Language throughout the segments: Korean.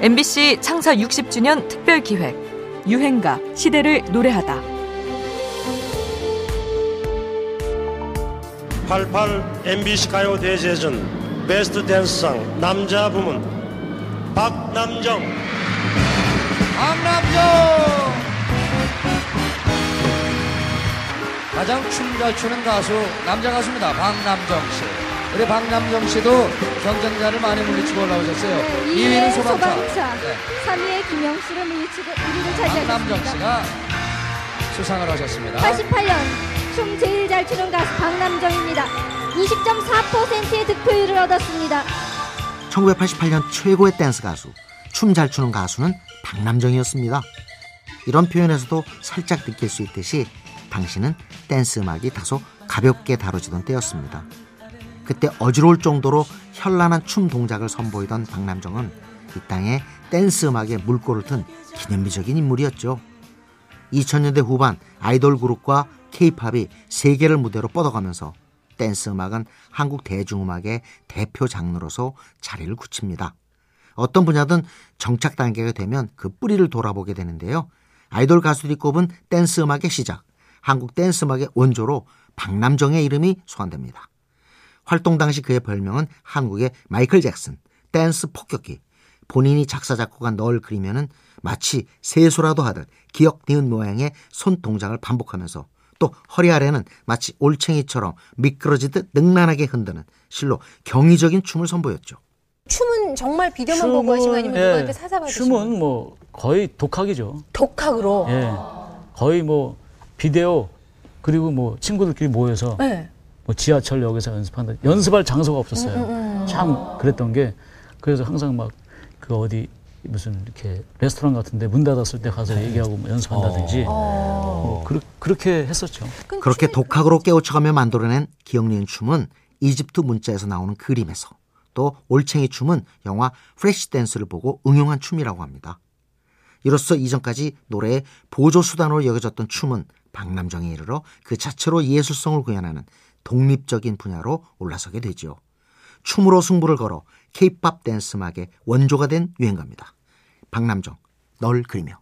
MBC 창사 60주년 특별 기획 유행가 시대를 노래하다. 88 MBC 가요 대제전 베스트 댄스상 남자 부문 박남정. 박남정! 가장 춤 잘 추는 가수 남자 가수입니다. 박남정 씨 우리 박남정 씨도 경쟁자를 많이 물리치고 올라오셨어요 2위는 소방차, 네. 3위의 김영수를 물리치고 1위를 박남정 차지하셨습니다. 씨가 수상을 하셨습니다 88년 춤 제일 잘 추는 가수 박남정입니다. 20.4%의 득표율을 얻었습니다. 1988년 최고의 댄스 가수, 춤 잘 추는 가수는 박남정이었습니다. 이런 표현에서도 살짝 느낄 수 있듯이 당시는 댄스 음악이 다소 가볍게 다뤄지던 때였습니다. 그때 어지러울 정도로 현란한 춤 동작을 선보이던 박남정은 이 땅에 댄스 음악에 물꼬를 튼 기념비적인 인물이었죠. 2000년대 후반 아이돌 그룹과 케이팝이 세계를 무대로 뻗어가면서 댄스 음악은 한국 대중음악의 대표 장르로서 자리를 굳힙니다. 어떤 분야든 정착 단계가 되면 그 뿌리를 돌아보게 되는데요. 아이돌 가수들이 꼽은 댄스 음악의 시작, 한국 댄스 음악의 원조로 박남정의 이름이 소환됩니다. 활동 당시 그의 별명은 한국의 마이클 잭슨, 댄스 폭격기. 본인이 작사 작곡한 널 그리며는 마치 세수라도 하듯 기역 니은 모양의 손 동작을 반복하면서 또 허리 아래는 마치 올챙이처럼 미끄러지듯 능란하게 흔드는 실로 경이적인 춤을 선보였죠. 춤은 정말 비디오만 보고 하신 거 아니면 예, 누구한테 사사받으신 거 춤은 뭐 거의 독학이죠. 독학으로. 예. 거의 뭐 비디오 그리고 뭐 친구들끼리 모여서 네. 뭐 지하철역에서 연습한다. 연습할 장소가 없었어요. 음, 참 그랬던 게 그래서 항상 막 그 어디 무슨 이렇게 레스토랑 같은데 문 닫았을 때 가서 얘기하고 뭐 연습한다든지 뭐 그르, 그렇게 했었죠. 그렇게 독학으로 깨우쳐가며 만들어낸 기억 니은 춤은 이집트 문자에서 나오는 그림에서 또 올챙이 춤은 영화 프레시 댄스를 보고 응용한 춤이라고 합니다. 이로써 이전까지 노래의 보조 수단으로 여겨졌던 춤은 박남정에 이르러 그 자체로 예술성을 구현하는 독립적인 분야로 올라서게 되죠. 춤으로 승부를 걸어 케이팝 댄스 음악의 원조가 된 유행가입니다. 박남정, 널 그리며.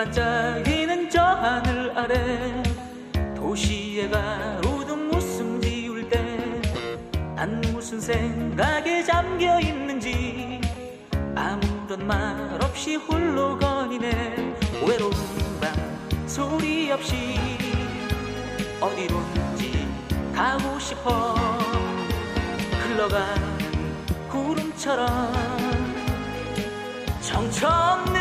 반짝이는 저 하늘 아래 도시에 가로등 웃음 지울 때 난 무슨 생각에 잠겨 있는지 아무런 말 없이 홀로 거니네. 외로운 밤 소리 없이 어디론지 가고 싶어. 흘러가는 구름처럼 정처 없는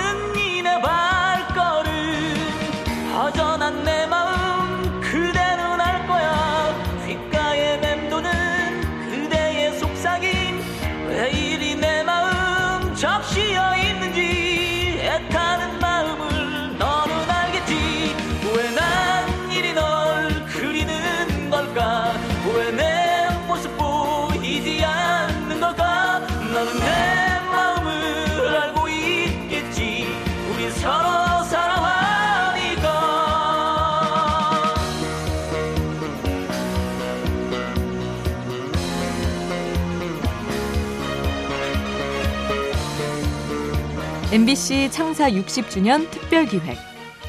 MBC 창사 60주년 특별 기획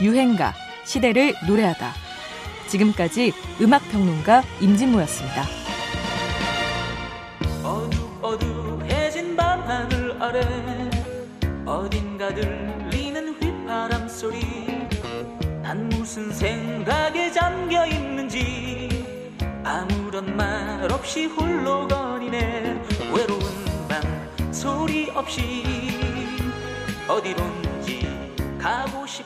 유행가 시대를 노래하다. 지금까지 음악 평론가 임진모였습니다. 어두어두해진 밤하늘 아래 어딘가 들리는 휘파람 소리 난 무슨 생각에 잠겨 있는지 아무런 말 없이 홀로 거니네. 외로운 밤 소리 없이 어디론지 가고 싶